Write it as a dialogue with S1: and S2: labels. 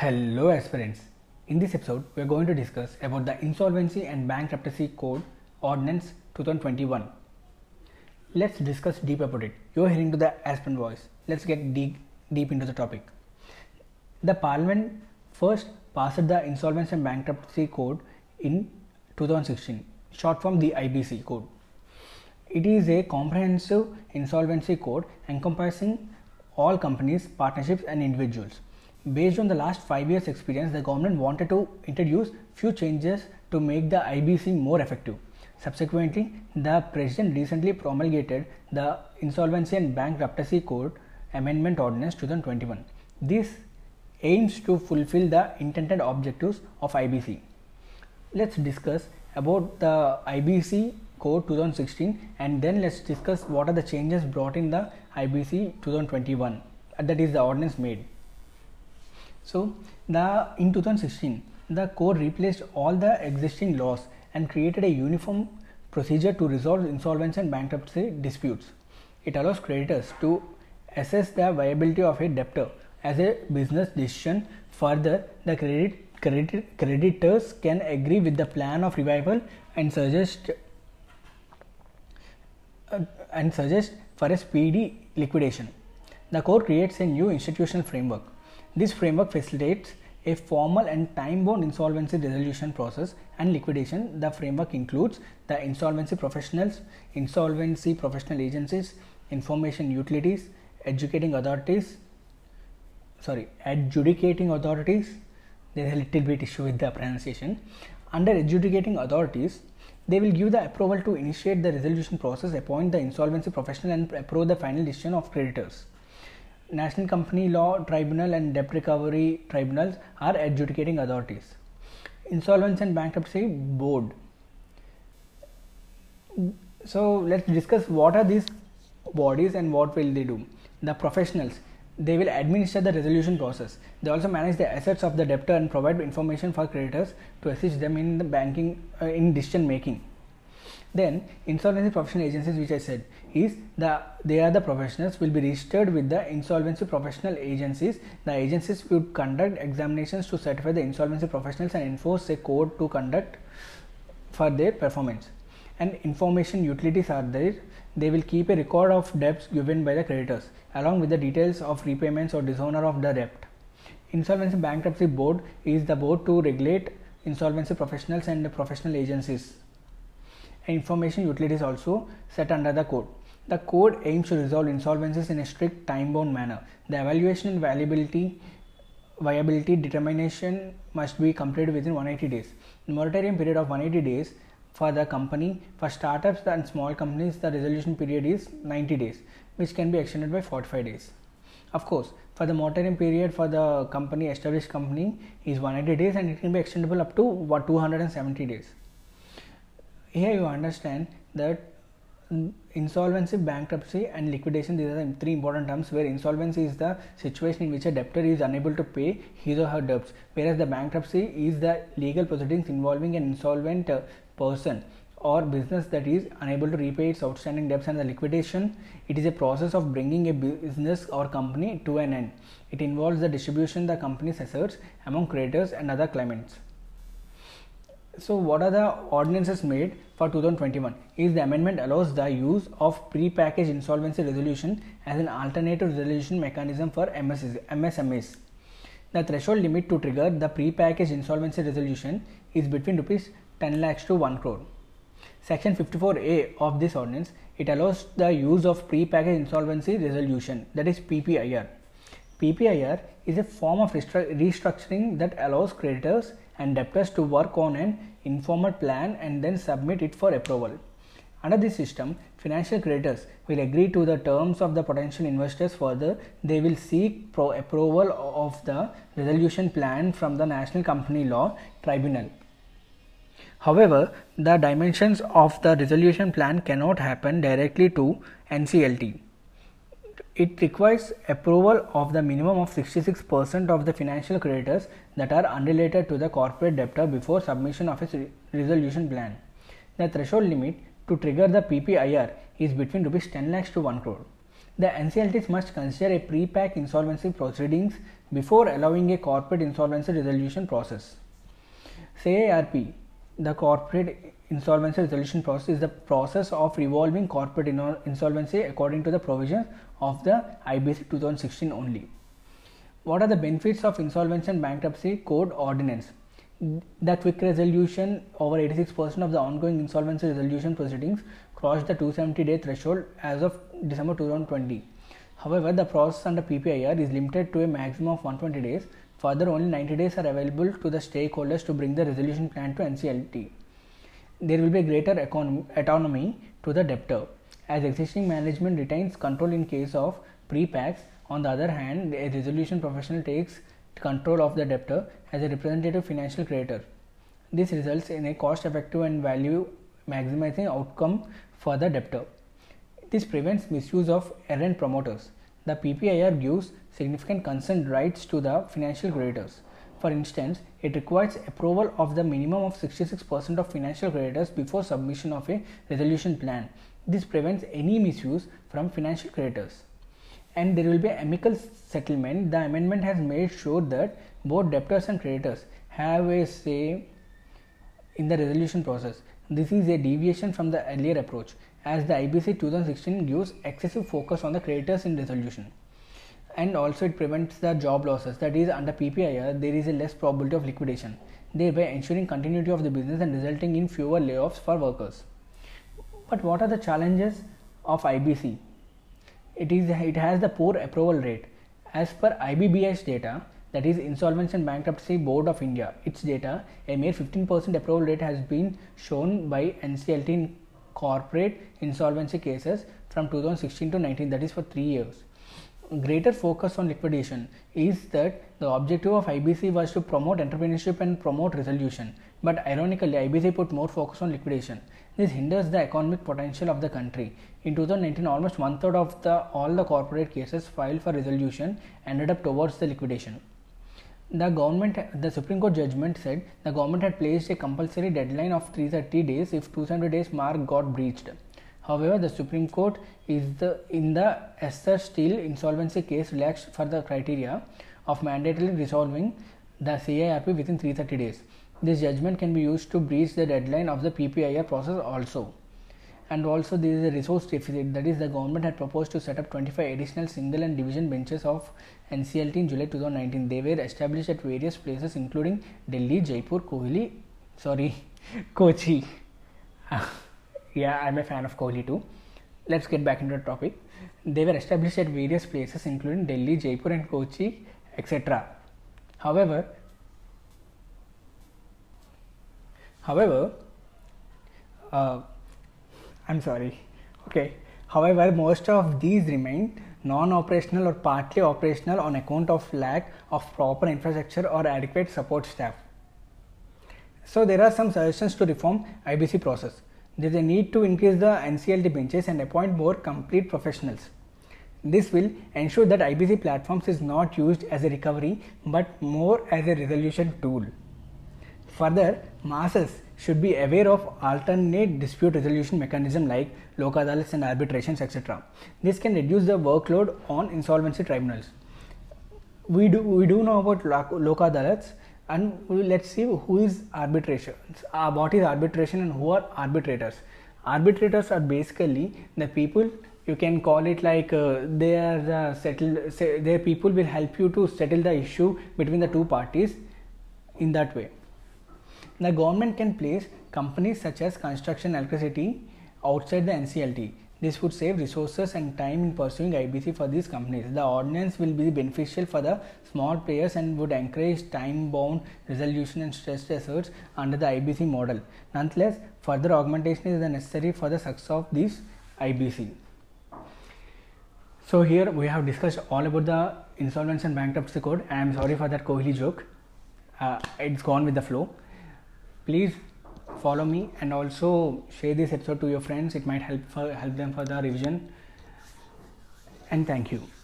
S1: Hello aspirants. In this episode, we are going to discuss about the Insolvency and Bankruptcy Code Ordinance 2021. Let's discuss deep about it. You are hearing to the aspirant voice. Let's get deep, deep into the topic. The Parliament first passed the Insolvency and Bankruptcy Code in 2016, short form the IBC code. It is a comprehensive insolvency code encompassing all companies, partnerships, and individuals. Based on the last five years' experience, the government wanted to introduce few changes to make the IBC more effective. Subsequently, the President recently promulgated the Insolvency and Bankruptcy Code Amendment Ordinance 2021. This aims to fulfill the intended objectives of IBC. Let's discuss about the IBC code 2016 and then let's discuss what are the changes brought in the IBC 2021 that is the ordinance made. So the in 2016 the court replaced all the existing laws and created a uniform procedure to resolve insolvency and bankruptcy disputes. It allows creditors to assess the viability of a debtor as a business decision. Further, the credit, credit, creditors can agree with the plan of revival and suggest uh, and suggest for a speedy liquidation. The court creates a new institutional framework. This framework facilitates a formal and time bound insolvency resolution process and liquidation. The framework includes the insolvency professionals, insolvency professional agencies, information utilities, educating authorities, sorry, adjudicating authorities. There's a little bit issue with the pronunciation. Under adjudicating authorities, they will give the approval to initiate the resolution process, appoint the insolvency professional, and approve the final decision of creditors. National Company Law Tribunal and Debt Recovery Tribunals are adjudicating authorities. Insolvency and Bankruptcy Board. So let's discuss what are these bodies and what will they do. The professionals they will administer the resolution process. They also manage the assets of the debtor and provide information for creditors to assist them in the banking uh, in decision making. Then insolvency professional agencies, which I said, is the they are the professionals will be registered with the insolvency professional agencies. The agencies would conduct examinations to certify the insolvency professionals and enforce a code to conduct for their performance. And information utilities are there. They will keep a record of debts given by the creditors along with the details of repayments or dishonor of the debt. Insolvency Bankruptcy Board is the board to regulate insolvency professionals and professional agencies. Information utilities also set under the code. The code aims to resolve insolvencies in a strict time bound manner. The evaluation and viability viability determination must be completed within 180 days. The moratorium period of 180 days for the company for startups and small companies the resolution period is 90 days which can be extended by 45 days. Of course, for the moratorium period for the company established company is 180 days and it can be extendable up to what 270 days. Here you understand that insolvency, bankruptcy, and liquidation these are the three important terms where insolvency is the situation in which a debtor is unable to pay his or her debts, whereas the bankruptcy is the legal proceedings involving an insolvent uh, person or business that is unable to repay its outstanding debts and the liquidation. It is a process of bringing a business or company to an end. It involves the distribution the company's assets among creditors and other claimants so what are the ordinances made for 2021 is the amendment allows the use of pre-packaged insolvency resolution as an alternative resolution mechanism for MSs, MSMEs. The threshold limit to trigger the pre-packaged insolvency resolution is between rupees 10 lakhs to 1 crore. Section 54A of this ordinance it allows the use of pre-packaged insolvency resolution that is PPIR. PPIR is a form of restructuring that allows creditors and debtors to work on an informal plan and then submit it for approval. Under this system, financial creditors will agree to the terms of the potential investors. Further, they will seek pro- approval of the resolution plan from the National Company Law Tribunal. However, the dimensions of the resolution plan cannot happen directly to NCLT. It requires approval of the minimum of 66% of the financial creditors that are unrelated to the corporate debtor before submission of a resolution plan. The threshold limit to trigger the PPIR is between rupees 10 lakhs to 1 crore. The NCLTs must consider a pre-pack insolvency proceedings before allowing a corporate insolvency resolution process. CIRP, the corporate insolvency resolution process is the process of revolving corporate insolvency according to the provisions of the IBC 2016 only. What are the benefits of Insolvency and Bankruptcy Code Ordinance? The quick resolution over 86% of the ongoing insolvency resolution proceedings crossed the 270 day threshold as of December 2020. However, the process under PPIR is limited to a maximum of 120 days. Further, only 90 days are available to the stakeholders to bring the resolution plan to NCLT. There will be a greater autonomy to the debtor as existing management retains control in case of pre-packs on the other hand, a resolution professional takes control of the debtor as a representative financial creditor. This results in a cost effective and value maximizing outcome for the debtor. This prevents misuse of errant promoters. The PPIR gives significant consent rights to the financial creditors. For instance, it requires approval of the minimum of 66% of financial creditors before submission of a resolution plan. This prevents any misuse from financial creditors and there will be amicable settlement, the amendment has made sure that both debtors and creditors have a say in the resolution process. This is a deviation from the earlier approach as the IBC 2016 gives excessive focus on the creditors in resolution and also it prevents the job losses that is under PPIR there is a less probability of liquidation thereby ensuring continuity of the business and resulting in fewer layoffs for workers. But what are the challenges of IBC? it is it has the poor approval rate. As per IBBI's data that is Insolvency and Bankruptcy Board of India its data a mere 15% approval rate has been shown by NCLT in corporate insolvency cases from 2016 to 19 that is for 3 years. Greater focus on liquidation is that the objective of IBC was to promote entrepreneurship and promote resolution but ironically IBC put more focus on liquidation this hinders the economic potential of the country. In 2019, almost one third of the, all the corporate cases filed for resolution ended up towards the liquidation. The government, the Supreme Court judgment said the government had placed a compulsory deadline of 330 days if 270 days mark got breached. However, the Supreme Court is the in the Essar Steel insolvency case relaxed for the criteria of mandatorily resolving the CIRP within 330 days. This judgment can be used to breach the deadline of the PPIR process also. And also there is a resource deficit that is the government had proposed to set up 25 additional single and division benches of NCLT in July 2019. They were established at various places including Delhi, Jaipur, Kohli, sorry, Kochi. yeah, I'm a fan of Kohli too. Let's get back into the topic. They were established at various places including Delhi, Jaipur and Kochi, etc. However, However, uh, I'm sorry. Okay. However, most of these remain non-operational or partly operational on account of lack of proper infrastructure or adequate support staff. So there are some suggestions to reform IBC process. There is a need to increase the NCLT benches and appoint more complete professionals. This will ensure that IBC platforms is not used as a recovery but more as a resolution tool. Further, masses should be aware of alternate dispute resolution mechanism like lok adalats and arbitrations etc. This can reduce the workload on insolvency tribunals. We do we do know about lok adalats and let's see who is arbitration. Uh, what is arbitration and who are arbitrators? Arbitrators are basically the people you can call it like uh, they are the settle. Say, their people will help you to settle the issue between the two parties in that way the government can place companies such as construction electricity outside the NCLT. This would save resources and time in pursuing IBC for these companies. The ordinance will be beneficial for the small players and would encourage time bound resolution and stress efforts under the IBC model. Nonetheless, further augmentation is necessary for the success of this IBC. So, here we have discussed all about the insolvency and bankruptcy code. I am sorry for that Kohli joke, uh, it's gone with the flow please follow me and also share this episode to your friends. It might help for, help them for the revision. And thank you